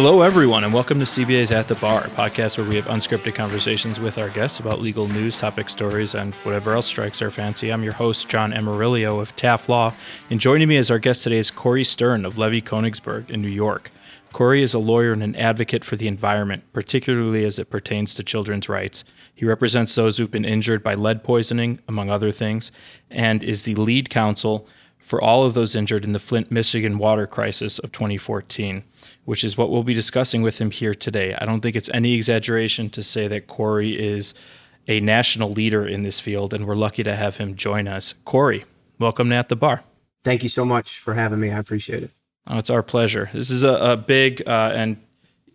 Hello, everyone, and welcome to CBA's At the Bar, a podcast where we have unscripted conversations with our guests about legal news, topic stories, and whatever else strikes our fancy. I'm your host, John Amarillo of Taft Law, and joining me as our guest today is Corey Stern of Levy Konigsberg in New York. Corey is a lawyer and an advocate for the environment, particularly as it pertains to children's rights. He represents those who've been injured by lead poisoning, among other things, and is the lead counsel for all of those injured in the Flint, Michigan water crisis of 2014, which is what we'll be discussing with him here today. I don't think it's any exaggeration to say that Corey is a national leader in this field, and we're lucky to have him join us. Corey, welcome to At the Bar. Thank you so much for having me. I appreciate it. Oh, it's our pleasure. This is a, a big uh, and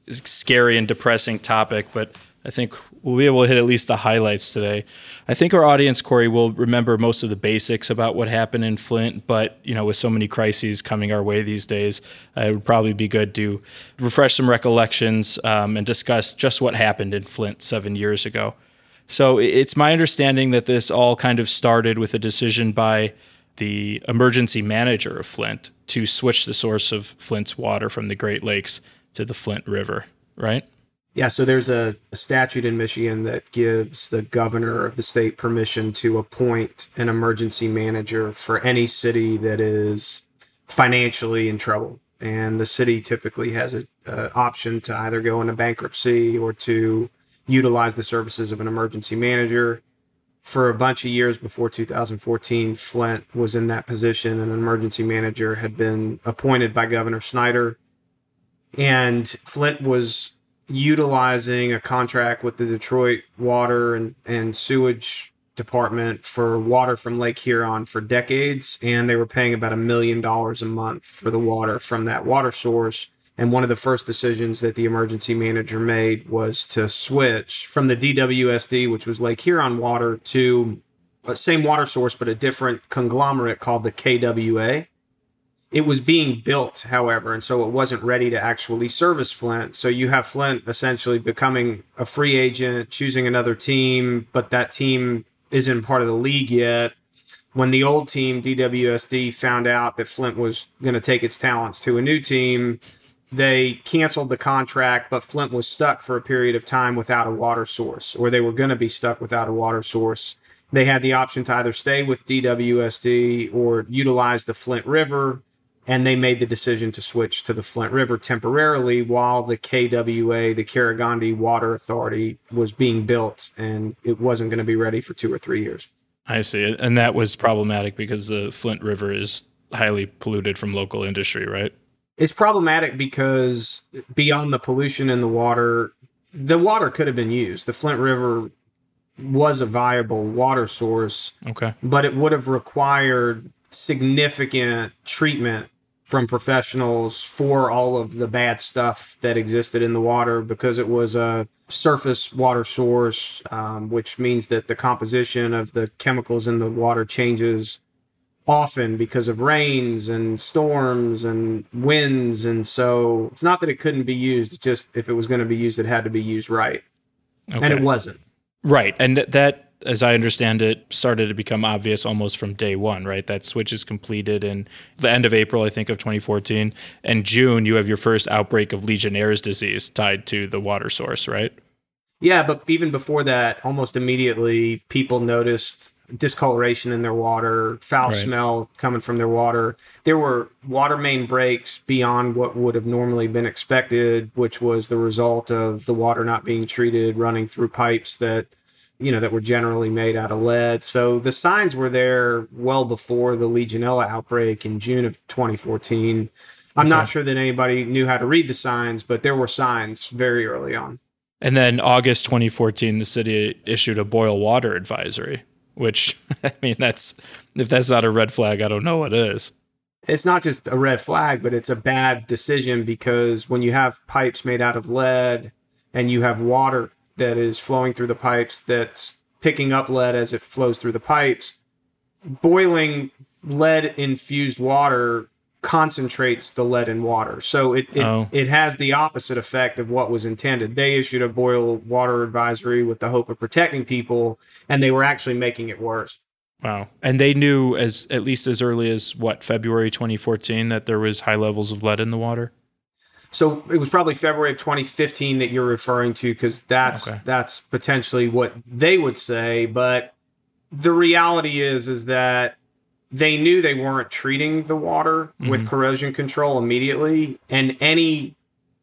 scary and depressing topic, but I think we'll be able to hit at least the highlights today. I think our audience, Corey, will remember most of the basics about what happened in Flint, but you know, with so many crises coming our way these days, uh, it would probably be good to refresh some recollections um, and discuss just what happened in Flint seven years ago. So it's my understanding that this all kind of started with a decision by the emergency manager of Flint to switch the source of Flint's water from the Great Lakes to the Flint River, right? Yeah, so there's a, a, statute in Michigan that gives the governor of the state permission to appoint an emergency manager for any city that is financially in trouble. And the city typically has an option to either go into bankruptcy or to utilize the services of an emergency manager. For a bunch of years before 2014, Flint was in that position, and an emergency manager had been appointed by Governor Snyder. And Flint was utilizing a contract with the Detroit Water and, and Sewage Department for water from Lake Huron for decades, and they were paying about a million dollars a month for the water from that water source. And one of the first decisions that the emergency manager made was to switch from the DWSD, which was Lake Huron water, to same water source but a different conglomerate called the KWA. It was being built, however, and so it wasn't ready to actually service Flint. So you have Flint essentially becoming a free agent, choosing another team, but that team isn't part of the league yet. When the old team, DWSD, found out that Flint was going to take its talents to a new team, they canceled the contract, but Flint was stuck for a period of time without a water source, or they were going to be stuck without a water source. They had the option to either stay with DWSD or utilize the Flint River and they made the decision to switch to the Flint River temporarily while the KWA, the Karegnondi Water Authority, was being built, and it wasn't going to be ready for two or three years. I see, and that was problematic because the Flint River is highly polluted from local industry, right? It's problematic because beyond the pollution in the water, the water could have been used. The Flint River was a viable water source. Okay. But it would have required significant treatment from professionals for all of the bad stuff that existed in the water because it was a surface water source, um, which means that the composition of the chemicals in the water changes often because of rains and storms and winds. And so it's not that it couldn't be used, just if it was going to be used, it had to be used right. Okay. And it wasn't. Right. And th- that as I understand it, started to become obvious almost from day one, right? That switch is completed in the end of April, I think, of 2014. And June, you have your first outbreak of Legionnaire's disease tied to the water source, right? Yeah, but even before that, almost immediately, people noticed discoloration in their water, foul right. smell coming from their water. There were water main breaks beyond what would have normally been expected, which was the result of the water not being treated, running through pipes that you know, that were generally made out of lead. So the signs were there well before the Legionella outbreak in June of 2014. I'm okay. not sure that anybody knew how to read the signs, but there were signs very early on. And then August 2014, the city issued a boil water advisory, which I mean, that's if that's not a red flag, I don't know what is. It's not just a red flag, but it's a bad decision because when you have pipes made out of lead and you have water that is flowing through the pipes that's picking up lead as it flows through the pipes. Boiling lead infused water concentrates the lead in water. So it it, oh. it has the opposite effect of what was intended. They issued a boil water advisory with the hope of protecting people and they were actually making it worse. Wow. And they knew as at least as early as what February 2014 that there was high levels of lead in the water? So it was probably February of 2015 that you're referring to because that's okay. that's potentially what they would say. But the reality is is that they knew they weren't treating the water mm-hmm. with corrosion control immediately, and any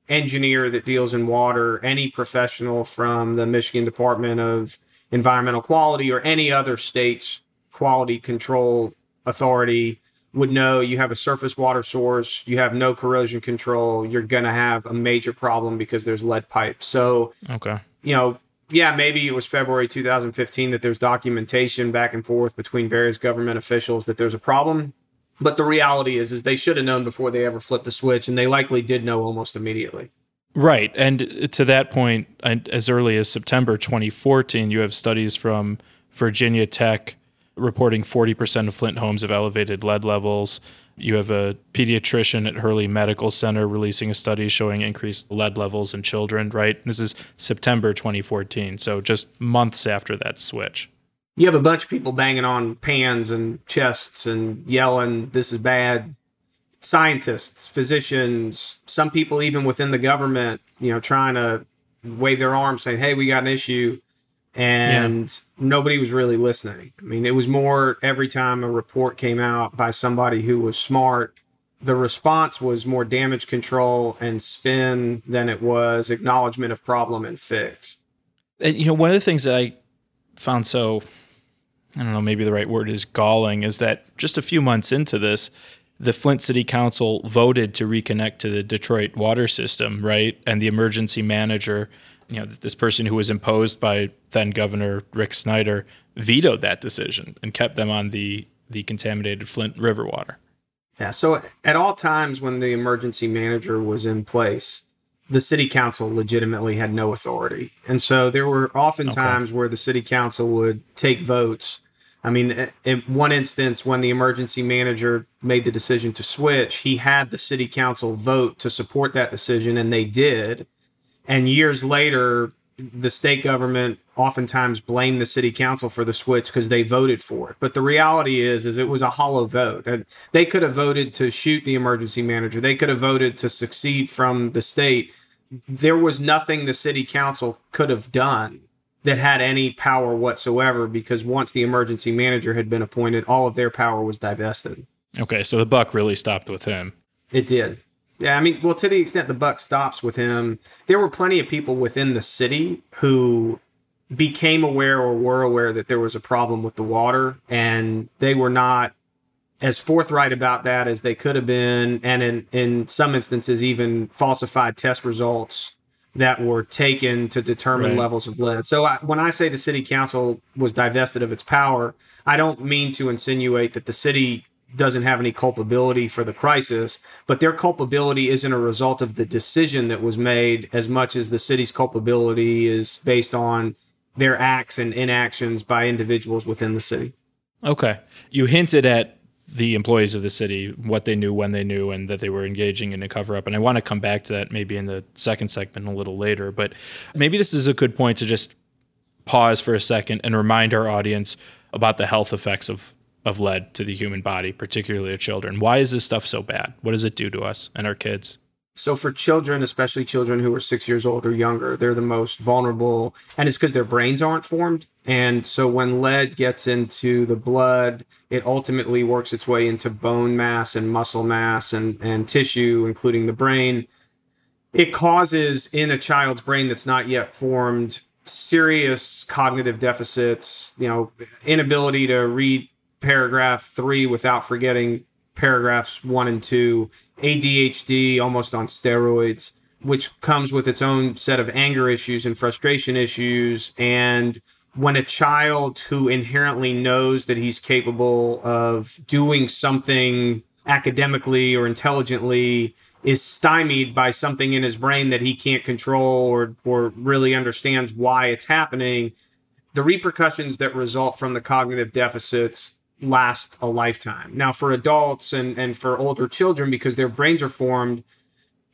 engineer that deals in water, any professional from the Michigan Department of Environmental Quality or any other state's quality control authority would know you have a surface water source, you have no corrosion control, you're going to have a major problem because there's lead pipes. So, okay. You know, yeah, maybe it was February 2015 that there's documentation back and forth between various government officials that there's a problem. But the reality is is they should have known before they ever flipped the switch and they likely did know almost immediately. Right. And to that point, as early as September 2014, you have studies from Virginia Tech reporting 40% of Flint homes have elevated lead levels. You have a pediatrician at Hurley Medical Center releasing a study showing increased lead levels in children, right? This is September 2014, so just months after that switch. You have a bunch of people banging on pans and chests and yelling, this is bad. Scientists, physicians, some people even within the government, you know, trying to wave their arms saying, hey, we got an issue and yeah. nobody was really listening. I mean, it was more every time a report came out by somebody who was smart, the response was more damage control and spin than it was acknowledgement of problem and fix. And you know, one of the things that I found so I don't know, maybe the right word is galling is that just a few months into this, the Flint City Council voted to reconnect to the Detroit water system, right? And the emergency manager you know, this person who was imposed by then Governor Rick Snyder vetoed that decision and kept them on the the contaminated Flint River water. Yeah. So at all times when the emergency manager was in place, the city council legitimately had no authority, and so there were often okay. times where the city council would take votes. I mean, in one instance, when the emergency manager made the decision to switch, he had the city council vote to support that decision, and they did and years later the state government oftentimes blame the city council for the switch because they voted for it. But the reality is, is it was a hollow vote. And they could have voted to shoot the emergency manager. They could have voted to succeed from the state. There was nothing the city council could have done that had any power whatsoever because once the emergency manager had been appointed, all of their power was divested. Okay, so the buck really stopped with him. It did. Yeah, I mean, well, to the extent the buck stops with him, there were plenty of people within the city who became aware or were aware that there was a problem with the water, and they were not as forthright about that as they could have been, and in in some instances, even falsified test results that were taken to determine right. levels of lead. So I, when I say the city council was divested of its power, I don't mean to insinuate that the city doesn't have any culpability for the crisis, but their culpability isn't a result of the decision that was made as much as the city's culpability is based on their acts and inactions by individuals within the city. Okay. You hinted at the employees of the city, what they knew, when they knew, and that they were engaging in a cover up. And I want to come back to that maybe in the second segment a little later. But maybe this is a good point to just pause for a second and remind our audience about the health effects of of lead to the human body, particularly children. Why is this stuff so bad? What does it do to us and our kids? So, for children, especially children who are six years old or younger, they're the most vulnerable. And it's because their brains aren't formed. And so, when lead gets into the blood, it ultimately works its way into bone mass and muscle mass and, and tissue, including the brain. It causes in a child's brain that's not yet formed serious cognitive deficits, you know, inability to read paragraph three without forgetting paragraphs one and two, ADHD almost on steroids, which comes with its own set of anger issues and frustration issues. And when a child who inherently knows that he's capable of doing something academically or intelligently is stymied by something in his brain that he can't control or or really understands why it's happening the repercussions that result from the cognitive deficits last a lifetime. Now, for adults and, and for older children, because their brains are formed,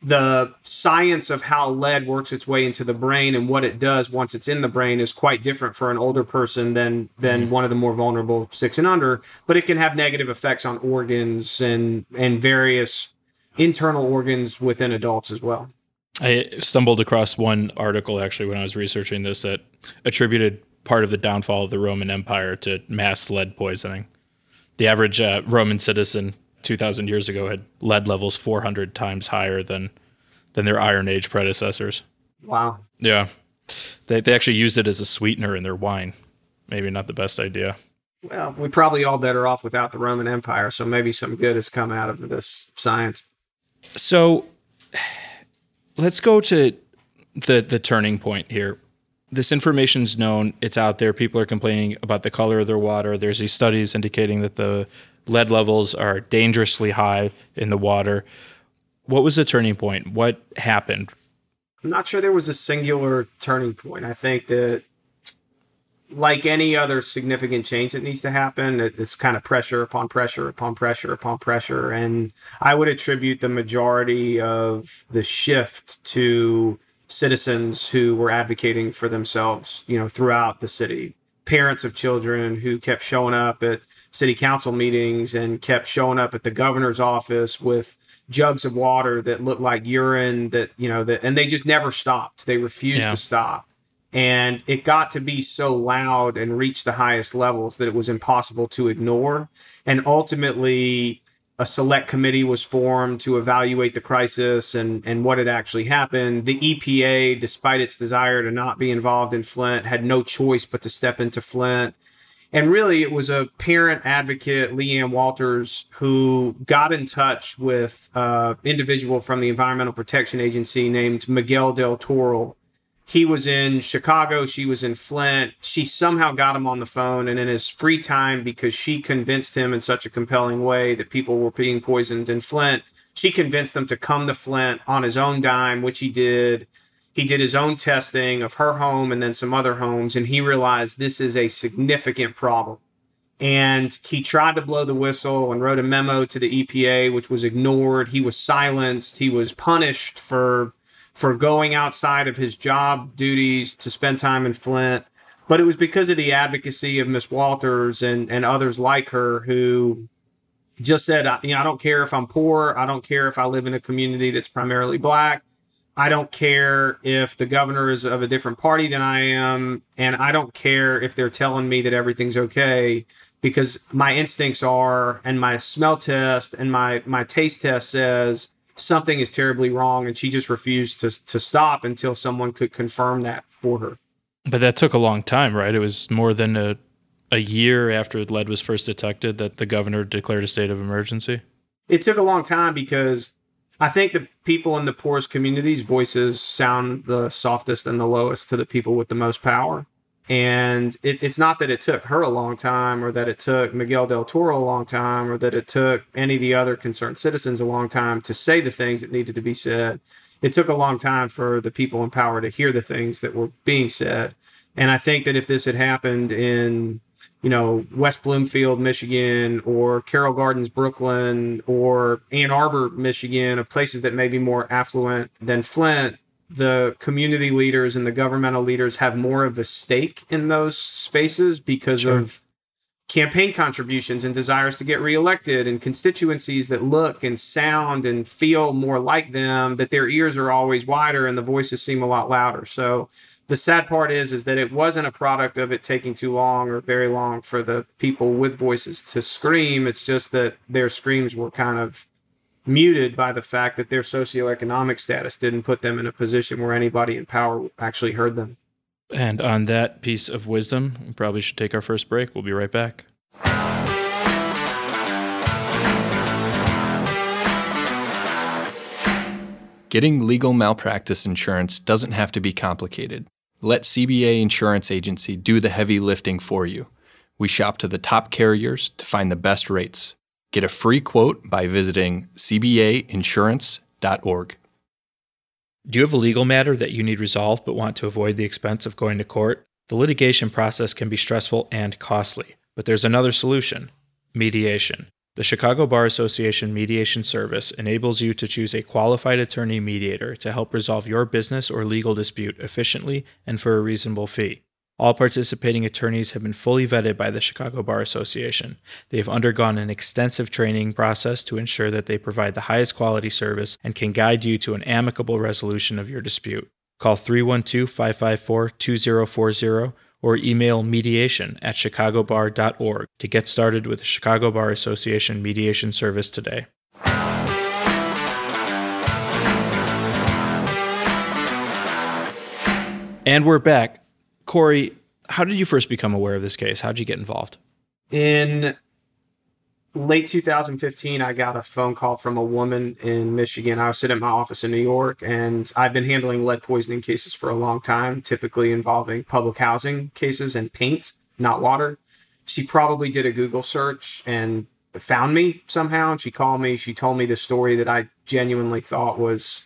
the science of how lead works its way into the brain and what it does once it's in the brain is quite different for an older person than than mm-hmm. one of the more vulnerable six and under. But it can have negative effects on organs and and various internal organs within adults as well. I stumbled across one article actually when I was researching this that attributed part of the downfall of the Roman Empire to mass lead poisoning. The average uh, Roman citizen 2,000 years ago had lead levels 400 times higher than than their Iron Age predecessors. Wow. Yeah, they they actually used it as a sweetener in their wine. Maybe not the best idea. Well, we're probably all better off without the Roman Empire, so maybe some good has come out of this science. So let's go to the the turning point here. This information's known, it's out there. People are complaining about the color of their water. There's these studies indicating that the lead levels are dangerously high in the water. What was the turning point? What happened? I'm not sure there was a singular turning point. I think that like any other significant change that needs to happen, it's kind of pressure upon pressure upon pressure upon pressure. And I would attribute the majority of the shift to citizens who were advocating for themselves, you know, throughout the city. Parents of children who kept showing up at city council meetings and kept showing up at the governor's office with jugs of water that looked like urine that, you know, that, and they just never stopped. They refused yeah. to stop and it got to be so loud and reach the highest levels that it was impossible to ignore and ultimately a select committee was formed to evaluate the crisis and, and what had actually happened. The EPA, despite its desire to not be involved in Flint, had no choice but to step into Flint. And really, it was a parent advocate, LeeAnne Walters, who got in touch with an individual from the Environmental Protection Agency named Miguel del Toral he was in Chicago, she was in Flint. She somehow got him on the phone, and in his free time, because she convinced him in such a compelling way that people were being poisoned in Flint, she convinced him to come to Flint on his own dime, which he did. He did his own testing of her home and then some other homes, and he realized this is a significant problem. And he tried to blow the whistle and wrote a memo to the EPA, which was ignored. He was silenced. He was punished for for going outside of his job duties to spend time in Flint. But it was because of the advocacy of Miss Walters and, and others like her who just said, you know, I don't care if I'm poor. I don't care if I live in a community that's primarily black. I don't care if the governor is of a different party than I am. And I don't care if they're telling me that everything's okay because my instincts are, and my smell test and my, my taste test says something is terribly wrong and she just refused to to stop until someone could confirm that for her. But that took a long time, right? It was more than a a year after lead was first detected that the governor declared a state of emergency. It took a long time because I think the people in the poorest communities' voices sound the softest and the lowest to the people with the most power. And it, it's not that it took her a long time or that it took Miguel del Toral a long time or that it took any of the other concerned citizens a long time to say the things that needed to be said. It took a long time for the people in power to hear the things that were being said. And I think that if this had happened in, you know, West Bloomfield, Michigan, or Carroll Gardens, Brooklyn, or Ann Arbor, Michigan, of places that may be more affluent than Flint, the community leaders and the governmental leaders have more of a stake in those spaces because sure. of campaign contributions and desires to get reelected and constituencies that look and sound and feel more like them that their ears are always wider and the voices seem a lot louder so the sad part is is that it wasn't a product of it taking too long or very long for the people with voices to scream it's just that their screams were kind of muted by the fact that their socioeconomic status didn't put them in a position where anybody in power actually heard them. And on that piece of wisdom, we probably should take our first break. We'll be right back. Getting legal malpractice insurance doesn't have to be complicated. Let CBA Insurance Agency do the heavy lifting for you. We shop to the top carriers to find the best rates Get a free quote by visiting cbainsurance.org. Do you have a legal matter that you need resolved but want to avoid the expense of going to court? The litigation process can be stressful and costly, but there's another solution mediation. The Chicago Bar Association Mediation Service enables you to choose a qualified attorney mediator to help resolve your business or legal dispute efficiently and for a reasonable fee. All participating attorneys have been fully vetted by the Chicago Bar Association. They have undergone an extensive training process to ensure that they provide the highest quality service and can guide you to an amicable resolution of your dispute. Call 312 554 2040 or email mediation at chicagobar.org to get started with the Chicago Bar Association mediation service today. And we're back. Corey, how did you first become aware of this case? How did you get involved? In late 2015, I got a phone call from a woman in Michigan. I was sitting in my office in New York, and I've been handling lead poisoning cases for a long time, typically involving public housing cases and paint, not water. She probably did a Google search and found me somehow. And she called me. She told me the story that I genuinely thought was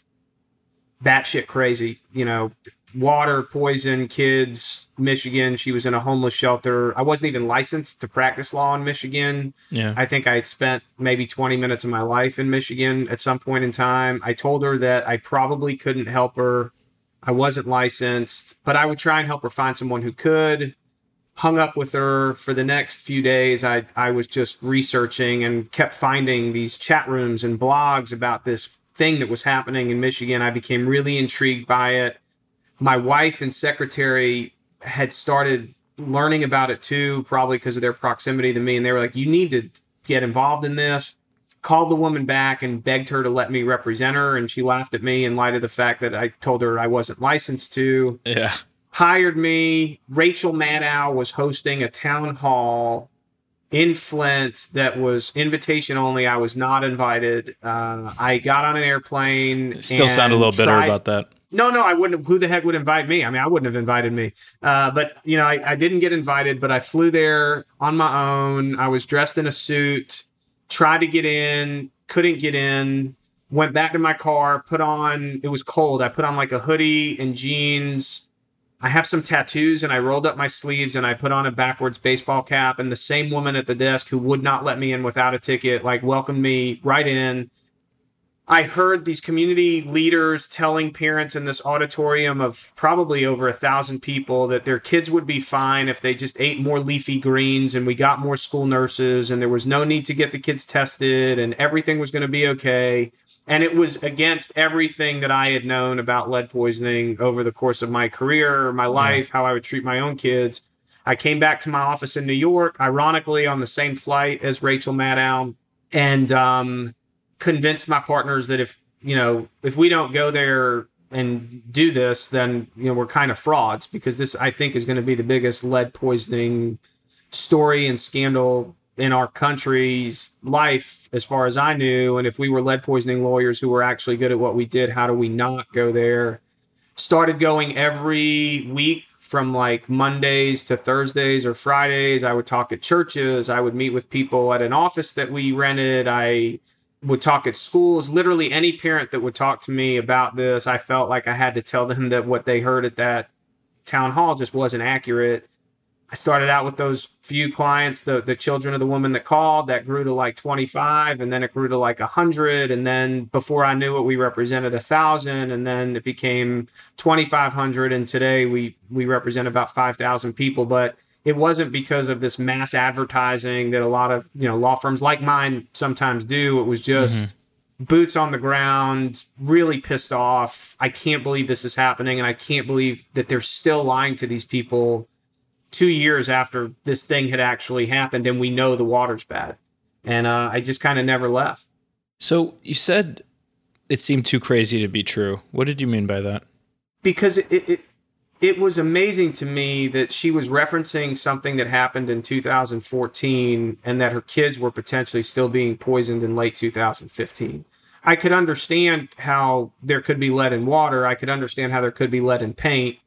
batshit crazy. You know, water, poison, kids, Michigan. She was in a homeless shelter. I wasn't even licensed to practice law in Michigan. Yeah. I think I had spent maybe 20 minutes of my life in Michigan at some point in time. I told her that I probably couldn't help her. I wasn't licensed, but I would try and help her find someone who could. Hung up with her for the next few days. I, I was just researching and kept finding these chat rooms and blogs about this thing that was happening in Michigan. I became really intrigued by it my wife and secretary had started learning about it too, probably because of their proximity to me. And they were like, you need to get involved in this. Called the woman back and begged her to let me represent her. And she laughed at me in light of the fact that I told her I wasn't licensed to. Yeah. Hired me. Rachel Maddow was hosting a town hall in Flint that was invitation only. I was not invited. Uh, I got on an airplane. Still sound a little bitter about that. No, no, I wouldn't. Who the heck would invite me? I mean, I wouldn't have invited me. Uh, but you know, I, I didn't get invited. But I flew there on my own. I was dressed in a suit. Tried to get in, couldn't get in. Went back to my car. Put on. It was cold. I put on like a hoodie and jeans. I have some tattoos and I rolled up my sleeves and I put on a backwards baseball cap. And the same woman at the desk who would not let me in without a ticket, like, welcomed me right in I heard these community leaders telling parents in this auditorium of probably over a thousand people that their kids would be fine if they just ate more leafy greens and we got more school nurses and there was no need to get the kids tested and everything was going to be okay. And it was against everything that I had known about lead poisoning over the course of my career, my life, how I would treat my own kids. I came back to my office in New York, ironically on the same flight as Rachel Maddow. And um, convinced my partners that if you know if we don't go there and do this, then you know we're kind of frauds because this I think is going to be the biggest lead poisoning story and scandal in our country's life as far as I knew. And if we were lead poisoning lawyers who were actually good at what we did, how do we not go there? Started going every week from like Mondays to Thursdays or Fridays. I would talk at churches. I would meet with people at an office that we rented. I would talk at schools. Literally, any parent that would talk to me about this, I felt like I had to tell them that what they heard at that town hall just wasn't accurate. I started out with those few clients, the the children of the woman that called, that grew to like 25, and then it grew to like 100, and then before I knew it, we represented a thousand, and then it became 2,500, and today we we represent about 5,000 people. But it wasn't because of this mass advertising that a lot of you know law firms like mine sometimes do. It was just mm-hmm. boots on the ground, really pissed off. I can't believe this is happening, and I can't believe that they're still lying to these people two years after this thing had actually happened, and we know the water's bad. And uh, I just kind of never left. So you said it seemed too crazy to be true. What did you mean by that? Because it, it it was amazing to me that she was referencing something that happened in 2014 and that her kids were potentially still being poisoned in late 2015. I could understand how there could be lead in water. I could understand how there could be lead in paint.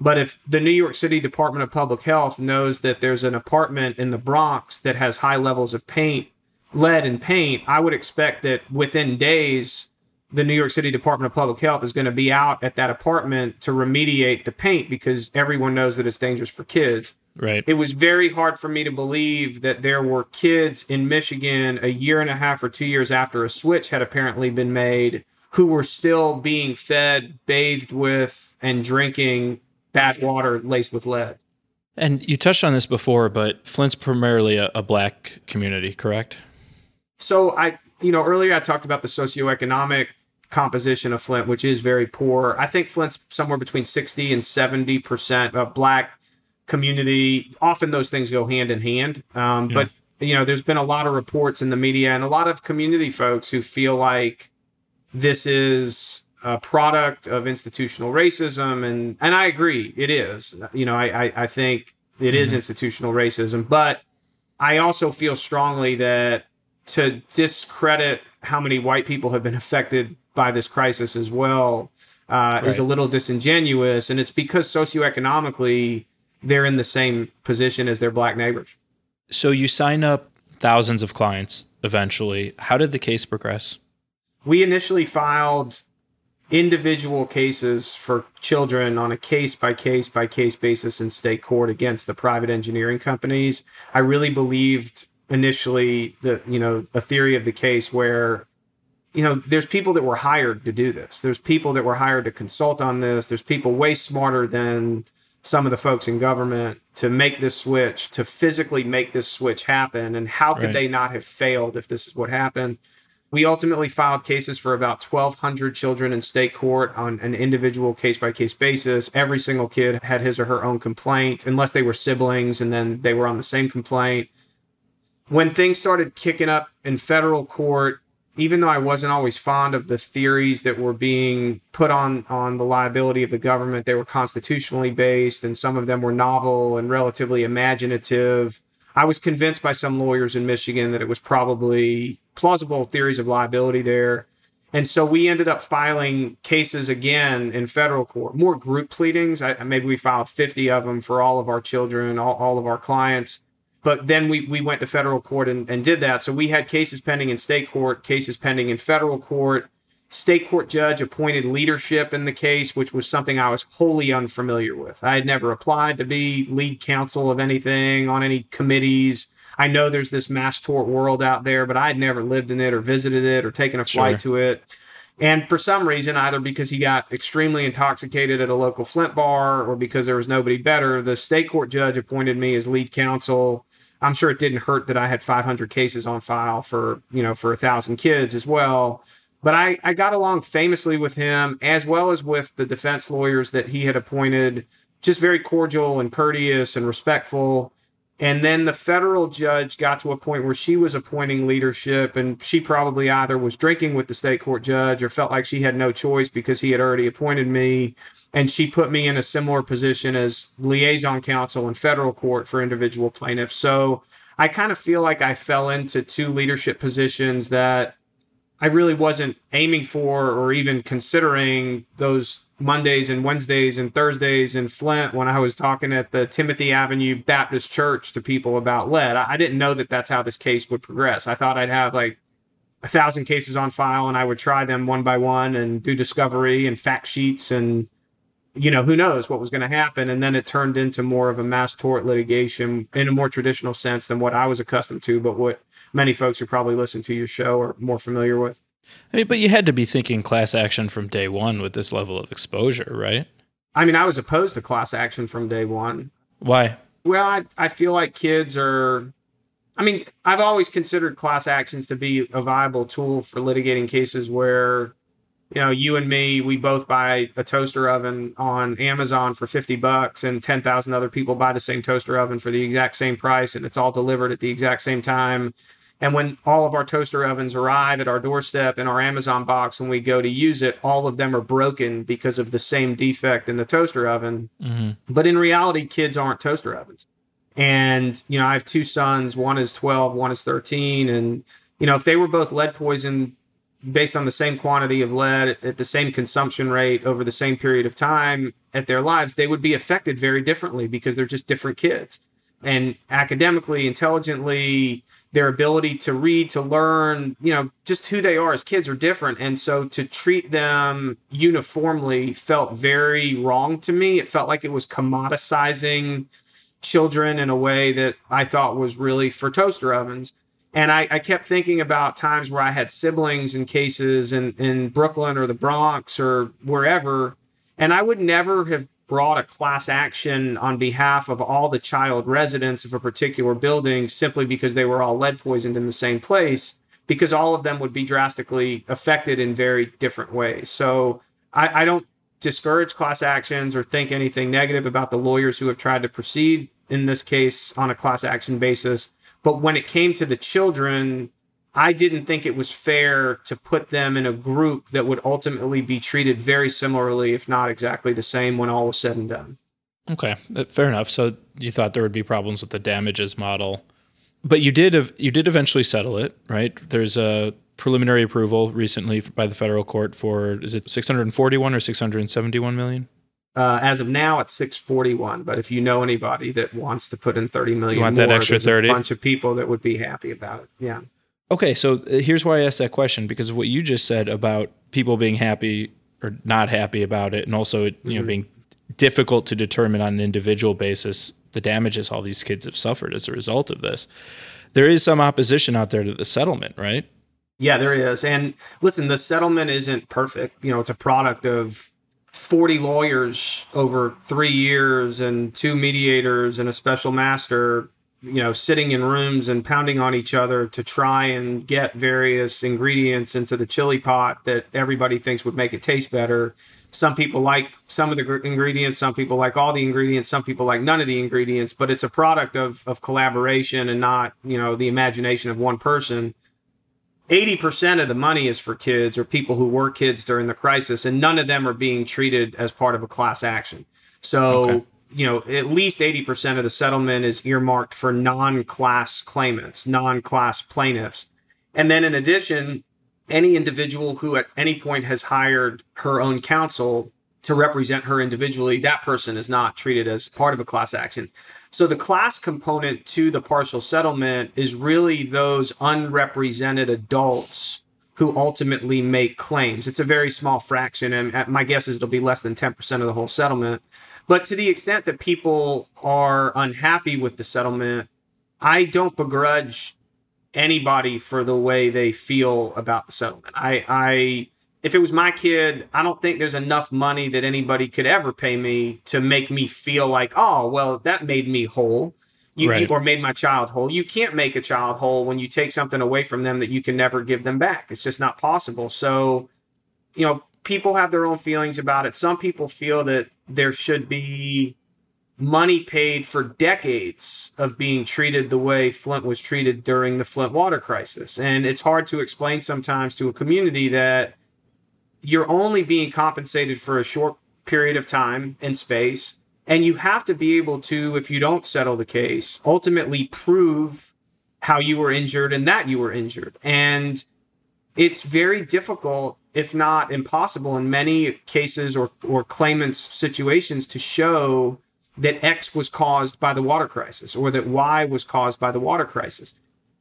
But if the New York City Department of Public Health knows that there's an apartment in the Bronx that has high levels of paint, lead and paint, I would expect that within days the New York City Department of Public Health is going to be out at that apartment to remediate the paint because everyone knows that it's dangerous for kids. Right. It was very hard for me to believe that there were kids in Michigan a year and a half or two years after a switch had apparently been made who were still being fed, bathed with, and drinking bad water laced with lead. And you touched on this before, but Flint's primarily a, a black community, correct? So I, you know, earlier I talked about the socioeconomic composition of Flint, which is very poor. I think Flint's somewhere between 60 and 70% of black community. Often those things go hand in hand. Um, yeah. But, you know, there's been a lot of reports in the media and a lot of community folks who feel like this is a product of institutional racism. And, and I agree, it is. You know, I, I, I think it mm-hmm. is institutional racism. But I also feel strongly that to discredit how many white people have been affected by this crisis as well uh, right. is a little disingenuous. And it's because socioeconomically, they're in the same position as their black neighbors. So you sign up thousands of clients eventually. How did the case progress? We initially filed individual cases for children on a case by case by case basis in state court against the private engineering companies. I really believed initially the you know a theory of the case where you know there's people that were hired to do this there's people that were hired to consult on this there's people way smarter than some of the folks in government to make this switch to physically make this switch happen and how could right. they not have failed if this is what happened we ultimately filed cases for about 1200 children in state court on an individual case by case basis every single kid had his or her own complaint unless they were siblings and then they were on the same complaint when things started kicking up in federal court, even though I wasn't always fond of the theories that were being put on on the liability of the government, they were constitutionally based and some of them were novel and relatively imaginative. I was convinced by some lawyers in Michigan that it was probably plausible theories of liability there. And so we ended up filing cases again in federal court, more group pleadings. I, maybe we filed 50 of them for all of our children, all, all of our clients. But then we, we went to federal court and, and did that. So we had cases pending in state court, cases pending in federal court. State court judge appointed leadership in the case, which was something I was wholly unfamiliar with. I had never applied to be lead counsel of anything on any committees. I know there's this mass tort world out there, but I had never lived in it or visited it or taken a flight sure. to it. And for some reason, either because he got extremely intoxicated at a local Flint bar or because there was nobody better, the state court judge appointed me as lead counsel I'm sure it didn't hurt that I had 500 cases on file for, you know, for a thousand kids as well. But I, I got along famously with him as well as with the defense lawyers that he had appointed, just very cordial and courteous and respectful. And then the federal judge got to a point where she was appointing leadership, and she probably either was drinking with the state court judge or felt like she had no choice because he had already appointed me and she put me in a similar position as liaison counsel in federal court for individual plaintiffs. So I kind of feel like I fell into two leadership positions that I really wasn't aiming for or even considering those Mondays and Wednesdays and Thursdays in Flint when I was talking at the Timothy Avenue Baptist Church to people about lead. I didn't know that that's how this case would progress. I thought I'd have like a thousand cases on file and I would try them one by one and do discovery and fact sheets and you know, who knows what was going to happen. And then it turned into more of a mass tort litigation in a more traditional sense than what I was accustomed to, but what many folks who probably listen to your show are more familiar with. I mean, but you had to be thinking class action from day one with this level of exposure, right? I mean, I was opposed to class action from day one. Why? Well, I, I feel like kids are. I mean, I've always considered class actions to be a viable tool for litigating cases where you know, you and me, we both buy a toaster oven on Amazon for 50 bucks and 10,000 other people buy the same toaster oven for the exact same price and it's all delivered at the exact same time. And when all of our toaster ovens arrive at our doorstep in our Amazon box and we go to use it, all of them are broken because of the same defect in the toaster oven. Mm-hmm. But in reality, kids aren't toaster ovens. And, you know, I have two sons, one is 12, one is 13. And, you know, if they were both lead poisoned based on the same quantity of lead at the same consumption rate over the same period of time at their lives, they would be affected very differently because they're just different kids. And academically, intelligently, their ability to read, to learn, you know, just who they are as kids are different. And so to treat them uniformly felt very wrong to me. It felt like it was commoditizing children in a way that I thought was really for toaster ovens. And I, I, kept thinking about times where I had siblings in cases in, in Brooklyn or the Bronx or wherever. And I would never have brought a class action on behalf of all the child residents of a particular building simply because they were all lead poisoned in the same place, because all of them would be drastically affected in very different ways. So I, I don't discourage class actions or think anything negative about the lawyers who have tried to proceed in this case on a class action basis. But when it came to the children, I didn't think it was fair to put them in a group that would ultimately be treated very similarly, if not exactly the same, when all was said and done. Okay, uh, fair enough. So you thought there would be problems with the damages model, but you did you did eventually settle it, right? There's a preliminary approval recently by the federal court for is it 641 or 671 million? Uh, as of now, it's 641. But if you know anybody that wants to put in 30 million, you want more, that extra 30? A bunch of people that would be happy about it. Yeah. Okay, so uh, here's why I asked that question because of what you just said about people being happy or not happy about it, and also you mm-hmm. know being difficult to determine on an individual basis the damages all these kids have suffered as a result of this. There is some opposition out there to the settlement, right? Yeah, there is. And listen, the settlement isn't perfect. You know, it's a product of 40 lawyers over three years and two mediators and a special master you know, sitting in rooms and pounding on each other to try and get various ingredients into the chili pot that everybody thinks would make it taste better. Some people like some of the ingredients, some people like all the ingredients, some people like none of the ingredients, but it's a product of, of collaboration and not, you know, the imagination of one person. 80% of the money is for kids or people who were kids during the crisis, and none of them are being treated as part of a class action. So, okay you know, at least 80% of the settlement is earmarked for non class claimants, non class plaintiffs. And then in addition, any individual who at any point has hired her own counsel to represent her individually, that person is not treated as part of a class action. So the class component to the partial settlement is really those unrepresented adults who ultimately make claims. It's a very small fraction, and my guess is it'll be less than 10% of the whole settlement. But to the extent that people are unhappy with the settlement, I don't begrudge anybody for the way they feel about the settlement. I, I if it was my kid, I don't think there's enough money that anybody could ever pay me to make me feel like, oh, well, that made me whole. You, right. or made my child whole. You can't make a child whole when you take something away from them that you can never give them back. It's just not possible. So, you know, people have their own feelings about it. Some people feel that there should be money paid for decades of being treated the way Flint was treated during the Flint water crisis. And it's hard to explain sometimes to a community that you're only being compensated for a short period of time and space. And you have to be able to, if you don't settle the case, ultimately prove how you were injured and that you were injured. And it's very difficult if not impossible in many cases or, or claimants situations to show that X was caused by the water crisis or that Y was caused by the water crisis.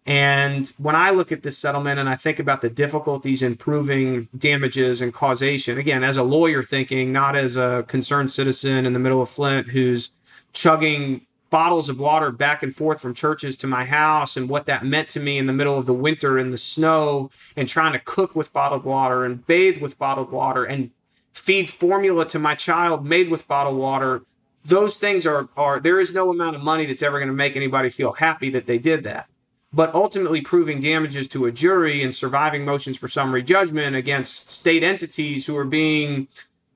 And when I look at this settlement and I think about the difficulties in proving damages and causation, again, as a lawyer thinking, not as a concerned citizen in the middle of Flint who's chugging bottles of water back and forth from churches to my house and what that meant to me in the middle of the winter in the snow and trying to cook with bottled water and bathe with bottled water and feed formula to my child made with bottled water those things are are there is no amount of money that's ever going to make anybody feel happy that they did that but ultimately proving damages to a jury and surviving motions for summary judgment against state entities who are being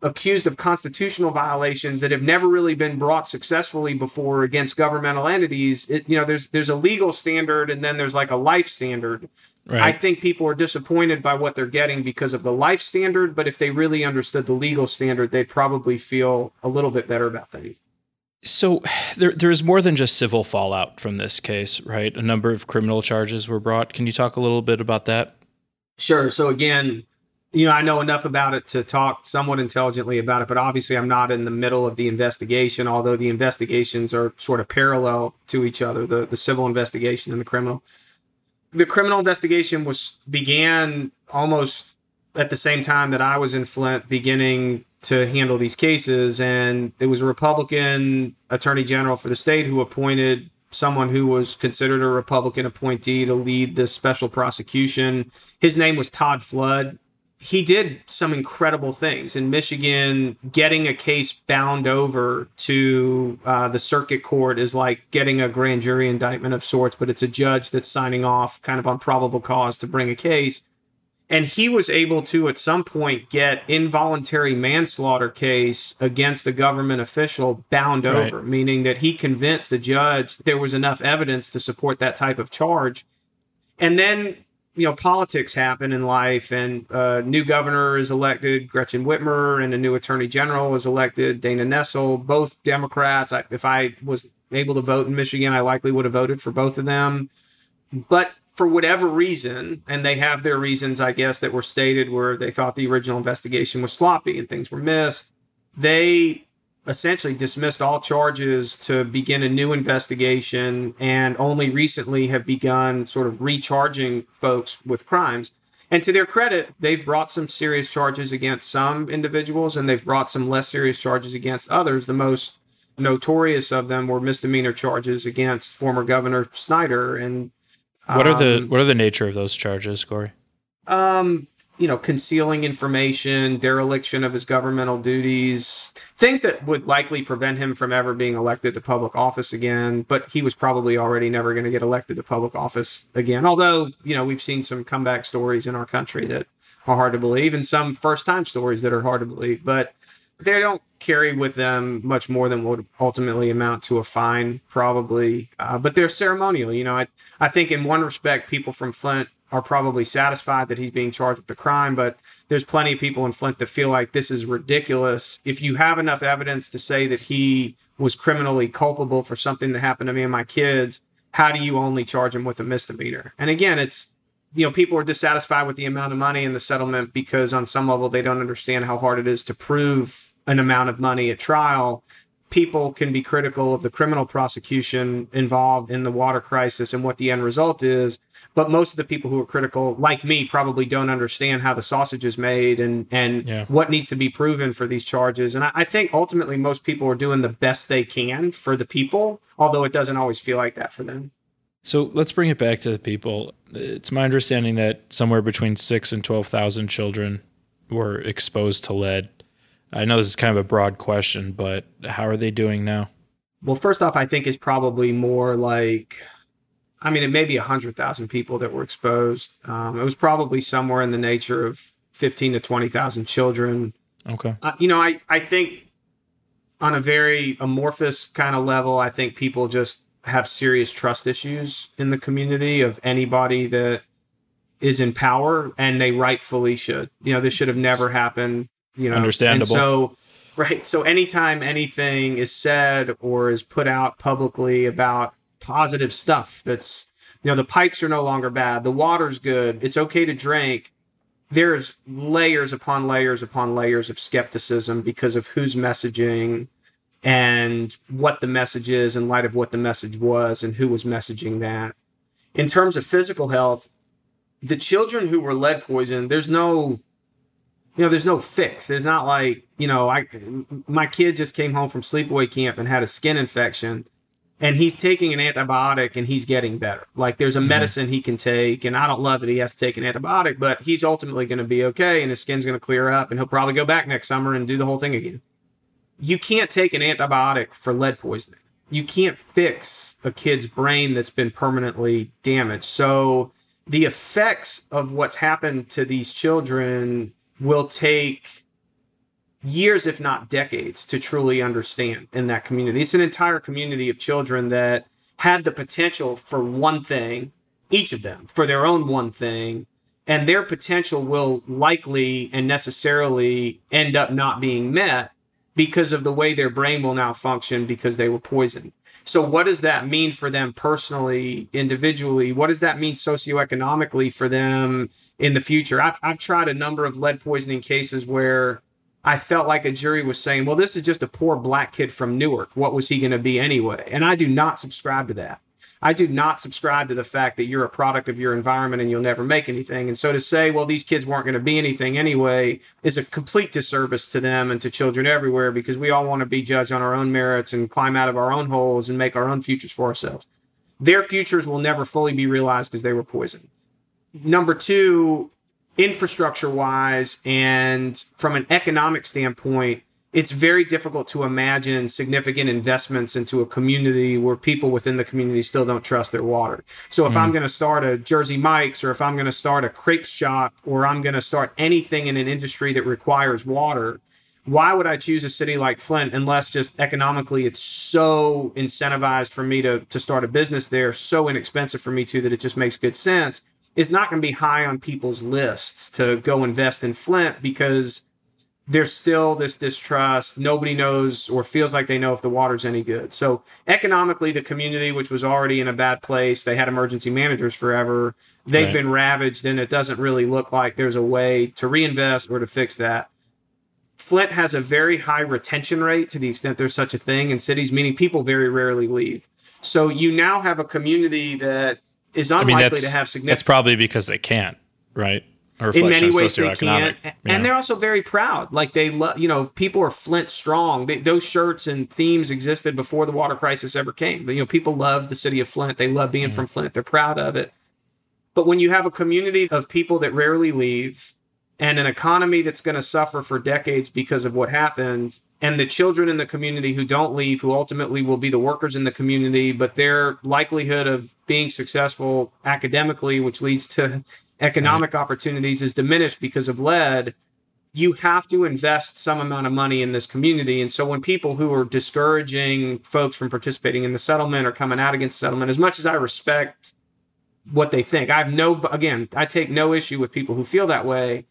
accused of constitutional violations that have never really been brought successfully before against governmental entities. It, you know there's there's a legal standard and then there's like a life standard. Right. i think people are disappointed by what they're getting because of the life standard but if they really understood the legal standard they'd probably feel a little bit better about things so there there's more than just civil fallout from this case right? A number of criminal charges were brought. Can you talk a little bit about that? Sure. So again you know, I know enough about it to talk somewhat intelligently about it, but obviously I'm not in the middle of the investigation, although the investigations are sort of parallel to each other, the, the civil investigation and the criminal. The criminal investigation was began almost at the same time that I was in Flint beginning to handle these cases. And it was a Republican attorney general for the state who appointed someone who was considered a Republican appointee to lead this special prosecution. His name was Todd Flood he did some incredible things in Michigan. Getting a case bound over to uh, the circuit court is like getting a grand jury indictment of sorts, but it's a judge that's signing off kind of on probable cause to bring a case. And he was able to, at some point, get involuntary manslaughter case against a government official bound right. over, meaning that he convinced the judge there was enough evidence to support that type of charge. And then you know politics happen in life and a new governor is elected gretchen whitmer and a new attorney general is elected dana nessel both democrats I, if i was able to vote in michigan i likely would have voted for both of them but for whatever reason and they have their reasons i guess that were stated where they thought the original investigation was sloppy and things were missed they essentially dismissed all charges to begin a new investigation and only recently have begun sort of recharging folks with crimes. And to their credit, they've brought some serious charges against some individuals and they've brought some less serious charges against others. The most notorious of them were misdemeanor charges against former Governor Snyder. And what are the um, what are the nature of those charges, Corey? Um, you know, concealing information, dereliction of his governmental duties, things that would likely prevent him from ever being elected to public office again. But he was probably already never going to get elected to public office again. Although, you know, we've seen some comeback stories in our country that are hard to believe and some first time stories that are hard to believe. But they don't carry with them much more than would ultimately amount to a fine, probably. Uh, but they're ceremonial. You know, I, I think in one respect, people from Flint are probably satisfied that he's being charged with the crime, but there's plenty of people in Flint that feel like this is ridiculous. If you have enough evidence to say that he was criminally culpable for something that happened to me and my kids, how do you only charge him with a misdemeanor? And again, it's you know, people are dissatisfied with the amount of money in the settlement because on some level they don't understand how hard it is to prove an amount of money at trial people can be critical of the criminal prosecution involved in the water crisis and what the end result is. But most of the people who are critical, like me, probably don't understand how the sausage is made and, and yeah. what needs to be proven for these charges. And I, I think ultimately most people are doing the best they can for the people, although it doesn't always feel like that for them. So let's bring it back to the people. It's my understanding that somewhere between six and 12,000 children were exposed to lead I know this is kind of a broad question, but how are they doing now? Well, first off, I think it's probably more like, I mean, it may be 100,000 people that were exposed. Um, it was probably somewhere in the nature of 15 to 20,000 children. Okay. Uh, you know, I, I think on a very amorphous kind of level, I think people just have serious trust issues in the community of anybody that is in power, and they rightfully should. You know, this should have never happened you know? Understandable. and so right so anytime anything is said or is put out publicly about positive stuff that's you know the pipes are no longer bad the water's good it's okay to drink there's layers upon layers upon layers of skepticism because of who's messaging and what the message is in light of what the message was and who was messaging that. In terms of physical health the children who were lead poisoned there's no you know, there's no fix. There's not like, you know, I my kid just came home from sleepaway camp and had a skin infection and he's taking an antibiotic and he's getting better. Like there's a mm-hmm. medicine he can take and I don't love that he has to take an antibiotic, but he's ultimately going to be okay and his skin's going to clear up and he'll probably go back next summer and do the whole thing again. You can't take an antibiotic for lead poisoning. You can't fix a kid's brain that's been permanently damaged. So the effects of what's happened to these children will take years, if not decades, to truly understand in that community. It's an entire community of children that had the potential for one thing, each of them, for their own one thing, and their potential will likely and necessarily end up not being met because of the way their brain will now function because they were poisoned. So, what does that mean for them personally, individually? What does that mean socioeconomically for them in the future? I've, I've tried a number of lead poisoning cases where I felt like a jury was saying, well, this is just a poor black kid from Newark. What was he going to be anyway? And I do not subscribe to that. I do not subscribe to the fact that you're a product of your environment and you'll never make anything. And so to say, well, these kids weren't going to be anything anyway is a complete disservice to them and to children everywhere because we all want to be judged on our own merits and climb out of our own holes and make our own futures for ourselves. Their futures will never fully be realized because they were poisoned. Number two, infrastructure wise and from an economic standpoint, it's very difficult to imagine significant investments into a community where people within the community still don't trust their water. So if mm. I'm going to start a Jersey Mike's or if I'm going to start a crepe shop or I'm going to start anything in an industry that requires water, why would I choose a city like Flint unless just economically it's so incentivized for me to to start a business there, so inexpensive for me too that it just makes good sense. It's not going to be high on people's lists to go invest in Flint because there's still this distrust. Nobody knows or feels like they know if the water's any good. So economically, the community, which was already in a bad place, they had emergency managers forever. They've right. been ravaged, and it doesn't really look like there's a way to reinvest or to fix that. Flint has a very high retention rate to the extent there's such a thing in cities, meaning people very rarely leave. So you now have a community that is unlikely I mean, to have significant. That's probably because they can't, right? In many ways they can yeah. and they're also very proud. Like they love you know people are flint strong. They, those shirts and themes existed before the water crisis ever came. But you know people love the city of flint. They love being from flint. They're proud of it. But when you have a community of people that rarely leave and an economy that's going to suffer for decades because of what happened and the children in the community who don't leave who ultimately will be the workers in the community but their likelihood of being successful academically which leads to economic right. opportunities is diminished because of lead, you have to invest some amount of money in this community. And so when people who are discouraging folks from participating in the settlement or coming out against settlement, as much as I respect what they think, I have no, again, I take no issue with people who feel that way.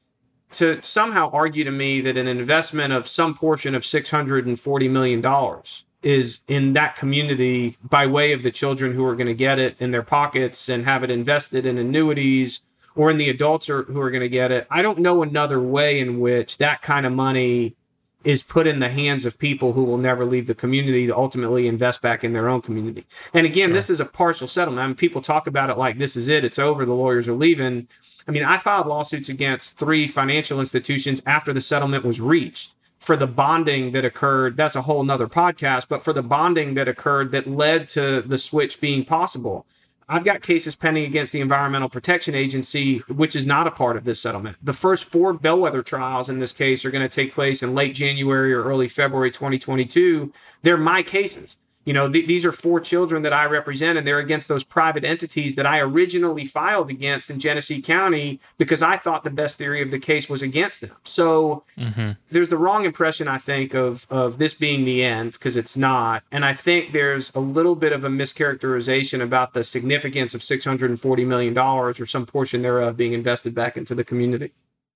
To somehow argue to me that an investment of some portion of $640 million is in that community by way of the children who are going to get it in their pockets and have it invested in annuities or in the adults are, who are going to get it. I don't know another way in which that kind of money is put in the hands of people who will never leave the community to ultimately invest back in their own community. And again, sure. this is a partial settlement. I mean, people talk about it like this is it, it's over, the lawyers are leaving. I mean, I filed lawsuits against three financial institutions after the settlement was reached for the bonding that occurred. That's a whole nother podcast, but for the bonding that occurred that led to the switch being possible. I've got cases pending against the Environmental Protection Agency, which is not a part of this settlement. The first four bellwether trials in this case are going to take place in late January or early February 2022. They're my cases you know, th- these are four children that I represent, and they're against those private entities that I originally filed against in Genesee County because I thought the best theory of the case was against them. So mm-hmm. there's the wrong impression, I think, of of this being the end because it's not, and I think there's a little bit of a mischaracterization about the significance of 640 million dollars or some portion thereof being invested back into the community.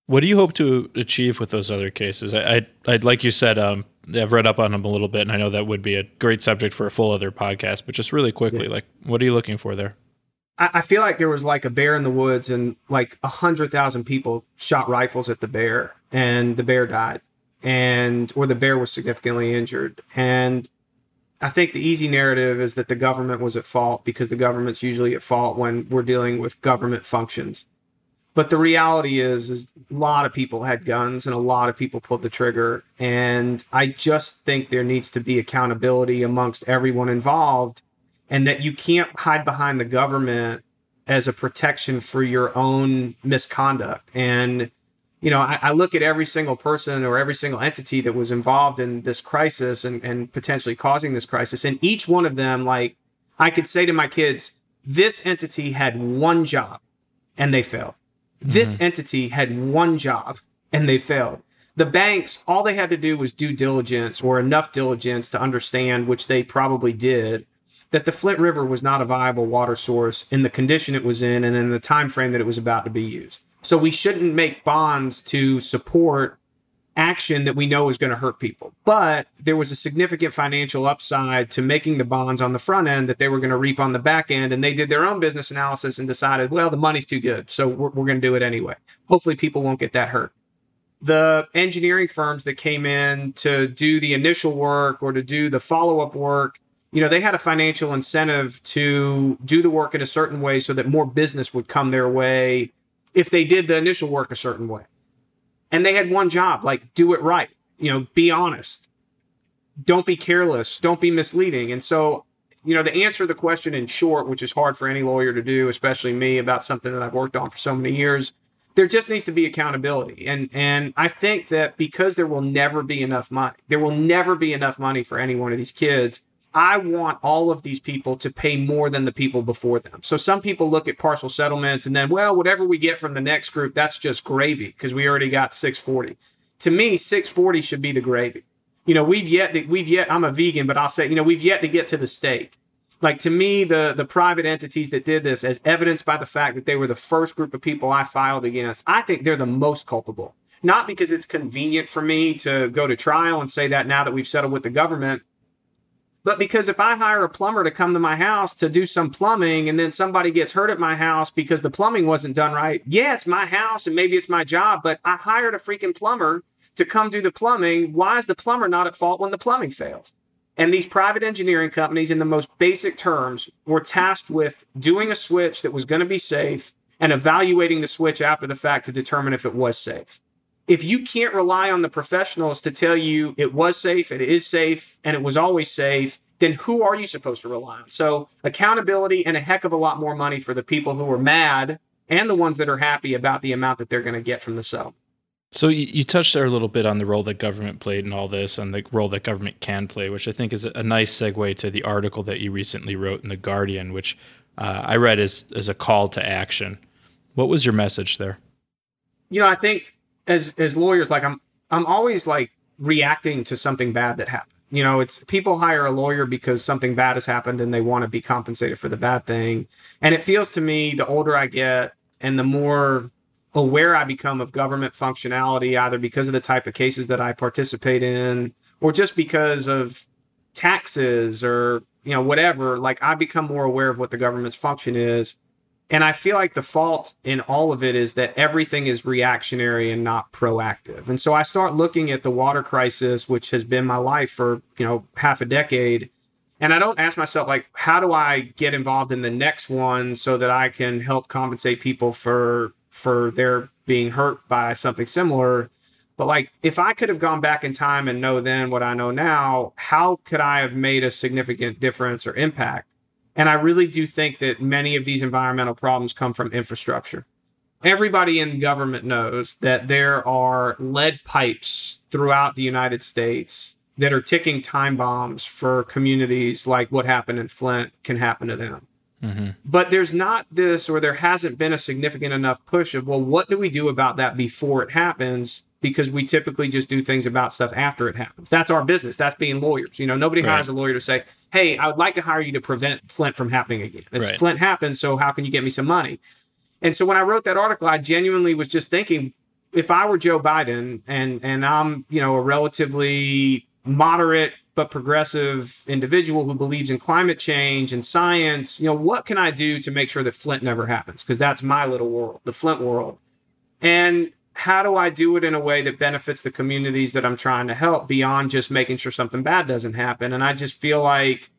What do you hope to achieve with those other cases? I, I, I like you said, um, I've read up on them a little bit, and I know that would be a great subject for a full other podcast. But just really quickly, yeah. like, what are you looking for there? I, I feel like there was like a bear in the woods, and like a hundred thousand people shot rifles at the bear, and the bear died, and or the bear was significantly injured, and I think the easy narrative is that the government was at fault because the government's usually at fault when we're dealing with government functions. But the reality is, is a lot of people had guns and a lot of people pulled the trigger. And I just think there needs to be accountability amongst everyone involved, and that you can't hide behind the government as a protection for your own misconduct. And you know, I, I, look at every single person or every single entity that was involved in this crisis and, and potentially causing this crisis. And each one of them, like, I could say to my kids, this entity had one job and they failed. This mm-hmm. entity had one job and they failed. The banks, all they had to do was due diligence or enough diligence to understand, which they probably did, that the Flint River was not a viable water source in the condition it was in and in the time frame that it was about to be used. So we shouldn't make bonds to support action that we know is going to hurt people. But there was a significant financial upside to making the bonds on the front end that they were going to reap on the back end. And they did their own business analysis and decided, well, the money's too good. So we're, we're going to do it anyway. Hopefully, people won't get that hurt. The engineering firms that came in to do the initial work or to do the follow up work, you know, they had a financial incentive to do the work in a certain way so that more business would come their way if they did the initial work a certain way and they had one job like do it right you know be honest don't be careless don't be misleading and so you know to answer the question in short which is hard for any lawyer to do especially me about something that i've worked on for so many years there just needs to be accountability. And and I think that because there will never be enough money, there will never be enough money for any one of these kids. I want all of these people to pay more than the people before them. So some people look at partial settlements and then, well, whatever we get from the next group, that's just gravy because we already got 640. To me, 640 should be the gravy. You know, we've yet to, we've yet I'm a vegan, but I'll say, you know, we've yet to get to the steak like to me the the private entities that did this as evidenced by the fact that they were the first group of people i filed against i think they're the most culpable not because it's convenient for me to go to trial and say that now that we've settled with the government but because if i hire a plumber to come to my house to do some plumbing and then somebody gets hurt at my house because the plumbing wasn't done right yeah it's my house and maybe it's my job but i hired a freaking plumber to come do the plumbing why is the plumber not at fault when the plumbing fails and these private engineering companies, in the most basic terms, were tasked with doing a switch that was going to be safe and evaluating the switch after the fact to determine if it was safe. If you can't rely on the professionals to tell you it was safe, it is safe, and it was always safe, then who are you supposed to rely on? So, accountability and a heck of a lot more money for the people who are mad and the ones that are happy about the amount that they're going to get from the settlement. So you, you, touched there a little bit on the role that government played in all this and the role that government can play, which I think is a nice segue to the article that you recently wrote in the Guardian, which uh, I read as as a call to action. What was your message there? You know, I think as as lawyers, like I'm I'm always like reacting to something bad that happened. You know, it's people hire a lawyer because something bad has happened and they want to be compensated for the bad thing. And it feels to me the older I get and the more aware I become of government functionality, either because of the type of cases that I participate in or just because of taxes or, you know, whatever, like I become more aware of what the government's function is. And I feel like the fault in all of it is that everything is reactionary and not proactive. And so I start looking at the water crisis, which has been my life for, you know, half a decade. And I don't ask myself, like, how do I get involved in the next one so that I can help compensate people for for their being hurt by something similar. But like, if I could have gone back in time and know then what I know now, how could I have made a significant difference or impact? And I really do think that many of these environmental problems come from infrastructure. Everybody in government knows that there are lead pipes throughout the United States that are ticking time bombs for communities like what happened in Flint can happen to them. Mm-hmm. But there's not this, or there hasn't been a significant enough push of, well, what do we do about that before it happens? Because we typically just do things about stuff after it happens. That's our business. That's being lawyers. You know, nobody right. hires a lawyer to say, hey, I would like to hire you to prevent Flint from happening again. It's right. Flint happened, so how can you get me some money? And so when I wrote that article, I genuinely was just thinking, if I were Joe Biden and and I'm, you know, a relatively moderate but progressive individual who believes in climate change and science, you know, what can I do to make sure that Flint never happens? Because that's my little world, the Flint world. And how do I do it in a way that benefits the communities that I'm trying to help beyond just making sure something bad doesn't happen? And I just feel like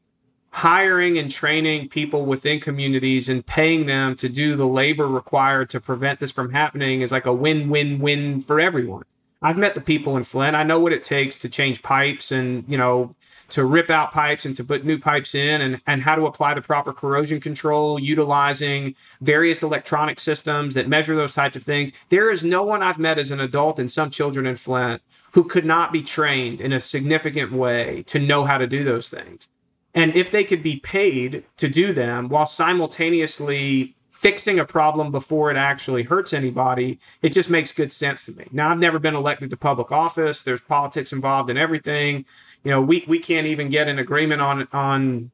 hiring and training people within communities and paying them to do the labor required to prevent this from happening is like a win win win for everyone. I've met the people in Flint. I know what it takes to change pipes and, you know, to rip out pipes and to put new pipes in and, and how to apply the proper corrosion control, utilizing various electronic systems that measure those types of things. There is no one I've met as an adult and some children in Flint who could not be trained in a significant way to know how to do those things. And if they could be paid to do them while simultaneously fixing a problem before it actually hurts anybody, it just makes good sense to me. Now, I've never been elected to public office. There's politics involved in everything. You know, we, we can't even get an agreement on on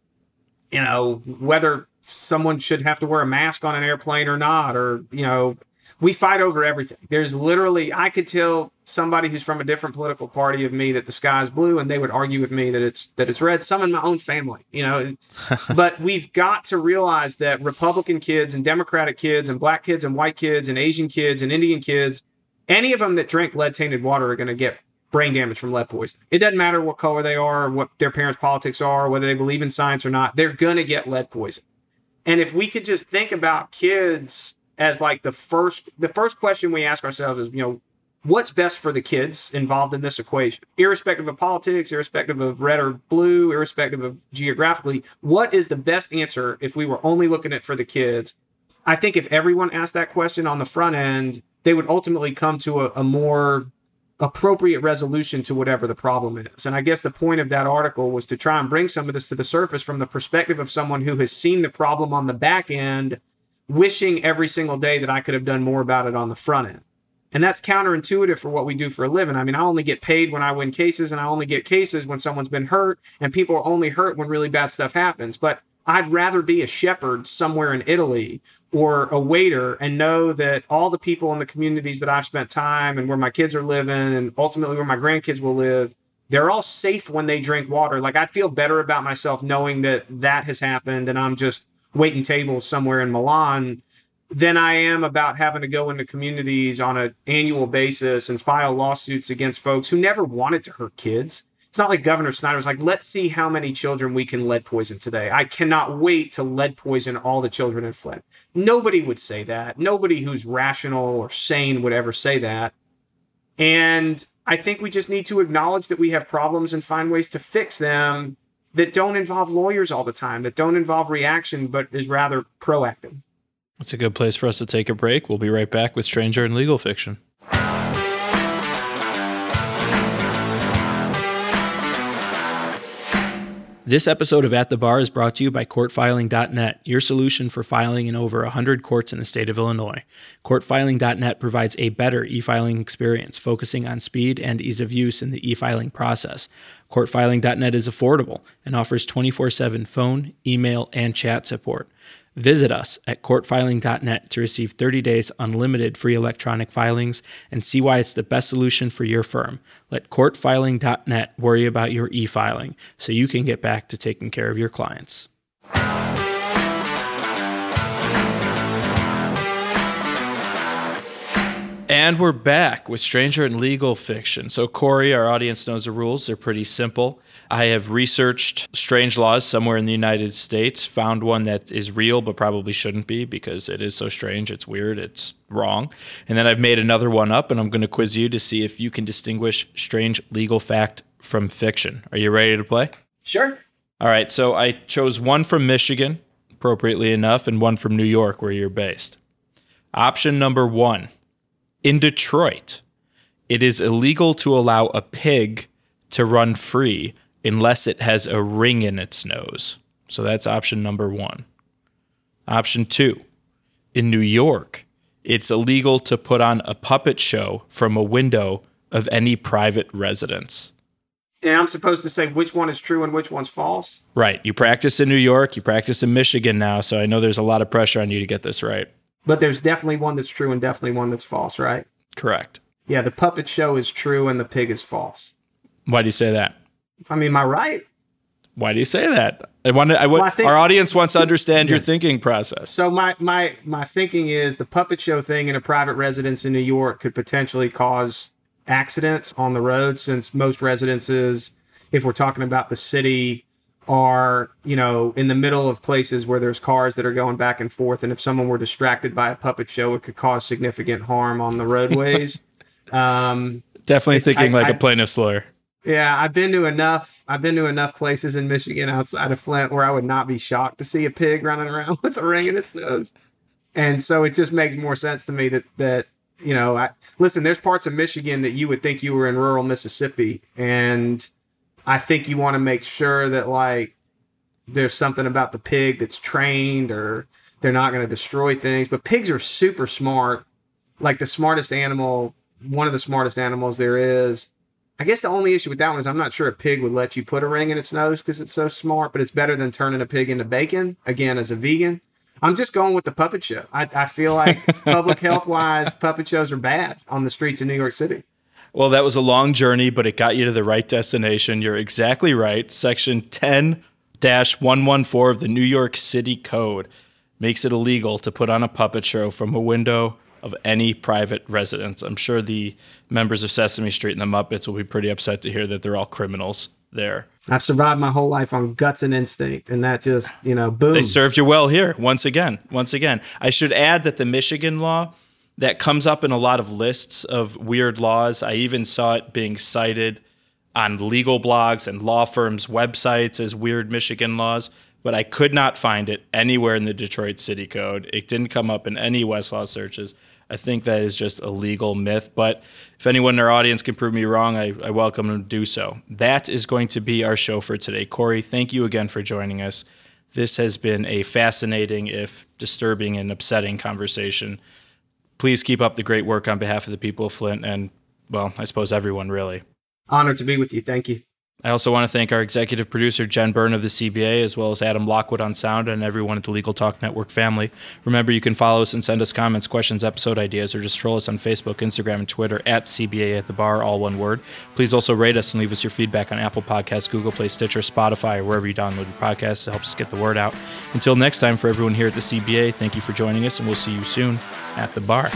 you know whether someone should have to wear a mask on an airplane or not, or you know, we fight over everything. There's literally, I could tell somebody who's from a different political party of me that the sky is blue, and they would argue with me that it's that it's red. Some in my own family, you know. but we've got to realize that Republican kids and Democratic kids and black kids and white kids and Asian kids and Indian kids, any of them that drink lead tainted water are going to get brain damage from lead poisoning. It doesn't matter what color they are, or what their parents' politics are, whether they believe in science or not. They're going to get lead poisoning. And if we could just think about kids as like the first the first question we ask ourselves is you know what's best for the kids involved in this equation irrespective of politics irrespective of red or blue irrespective of geographically what is the best answer if we were only looking at for the kids i think if everyone asked that question on the front end they would ultimately come to a, a more appropriate resolution to whatever the problem is. And I guess the point of that article was to try and bring some of this to the surface from the perspective of someone who has seen the problem on the back end, wishing every single day that I could have done more about it on the front end. And that's counterintuitive for what we do for a living. I mean, I only get paid when I win cases, and I only get cases when someone's been hurt, and people are only hurt when really bad stuff happens. But I'd rather be a shepherd somewhere in Italy or a waiter and know that all the people in the communities that I've spent time and where my kids are living and ultimately where my grandkids will live, they're all safe when they drink water. Like I'd feel better about myself knowing that that has happened and I'm just waiting tables somewhere in Milan than I am about having to go into communities on an annual basis and file lawsuits against folks who never wanted to hurt kids. It's not like Governor Snyder was like, let's see how many children we can lead poison today. I cannot wait to lead poison all the children in Flint. Nobody would say that. Nobody who's rational or sane would ever say that. And I think we just need to acknowledge that we have problems and find ways to fix them that don't involve lawyers all the time, that don't involve reaction, but is rather proactive. That's a good place for us to take a break. We'll be right back with Stranger in Legal Fiction. This episode of At the Bar is brought to you by CourtFiling.net, your solution for filing in over 100 courts in the state of Illinois. CourtFiling.net provides a better e filing experience, focusing on speed and ease of use in the e filing process. CourtFiling.net is affordable and offers 24 7 phone, email, and chat support. Visit us at courtfiling.net to receive 30 days unlimited free electronic filings and see why it's the best solution for your firm. Let courtfiling.net worry about your e filing so you can get back to taking care of your clients. And we're back with Stranger in Legal Fiction. So, Corey, our audience knows the rules. They're pretty simple. I have researched strange laws somewhere in the United States, found one that is real but probably shouldn't be because it is so strange, it's weird, it's wrong. And then I've made another one up and I'm going to quiz you to see if you can distinguish strange legal fact from fiction. Are you ready to play? Sure. All right, so I chose one from Michigan, appropriately enough, and one from New York, where you're based. Option number one In Detroit, it is illegal to allow a pig to run free unless it has a ring in its nose. So that's option number one. Option two in New York, it's illegal to put on a puppet show from a window of any private residence. And I'm supposed to say which one is true and which one's false? Right. You practice in New York, you practice in Michigan now, so I know there's a lot of pressure on you to get this right. But there's definitely one that's true and definitely one that's false, right? Correct. Yeah, the puppet show is true and the pig is false. Why do you say that? I mean, am I right? Why do you say that? I want I, well, I think, our audience wants to understand your thinking process. So my my my thinking is the puppet show thing in a private residence in New York could potentially cause accidents on the road since most residences if we're talking about the city are you know in the middle of places where there's cars that are going back and forth and if someone were distracted by a puppet show it could cause significant harm on the roadways um, definitely thinking I, like I, a plaintiff's lawyer yeah, I've been to enough. I've been to enough places in Michigan outside of Flint where I would not be shocked to see a pig running around with a ring in its nose. And so it just makes more sense to me that that you know, I listen. There's parts of Michigan that you would think you were in rural Mississippi, and I think you want to make sure that like there's something about the pig that's trained or they're not going to destroy things. But pigs are super smart, like the smartest animal, one of the smartest animals there is I guess the only issue with that one is I'm not sure a pig would let you put a ring in its nose because it's so smart, but it's better than turning a pig into bacon. Again, as a vegan, I'm just going with the puppet show. I, I feel like public health wise, puppet shows are bad on the streets of New York City. Well, that was a long journey, but it got you to the right destination. You're exactly right. Section 10 114 of the New York City Code makes it illegal to put on a puppet show from a window of any private residence. I'm sure the members of Sesame Street and the Muppets will be pretty upset to hear that they're all criminals there. I've survived my whole life on guts and instinct, and that just, you know, boom. They served you well here, once again. Once again. I should add that the Michigan law that comes up in a lot of lists of weird laws. I even saw it being cited on legal blogs and law firms' websites as weird Michigan laws but I could not find it anywhere in the Detroit City Code. It didn't come up in any Westlaw searches. I think that is just a legal myth. But if anyone in our audience can prove me wrong, I, I welcome them to do so. That is going to be our show for today. Corey, thank you again for joining us. This has been a fascinating, if disturbing and upsetting conversation. Please keep up the great work on behalf of the people of Flint and, well, I suppose everyone really. Honored to be with you. Thank you. I also want to thank our executive producer, Jen Byrne of the CBA, as well as Adam Lockwood on sound and everyone at the Legal Talk Network family. Remember, you can follow us and send us comments, questions, episode ideas, or just troll us on Facebook, Instagram, and Twitter at CBA at the bar, all one word. Please also rate us and leave us your feedback on Apple Podcasts, Google Play, Stitcher, Spotify, or wherever you download your podcasts. It helps us get the word out. Until next time, for everyone here at the CBA, thank you for joining us, and we'll see you soon at the bar.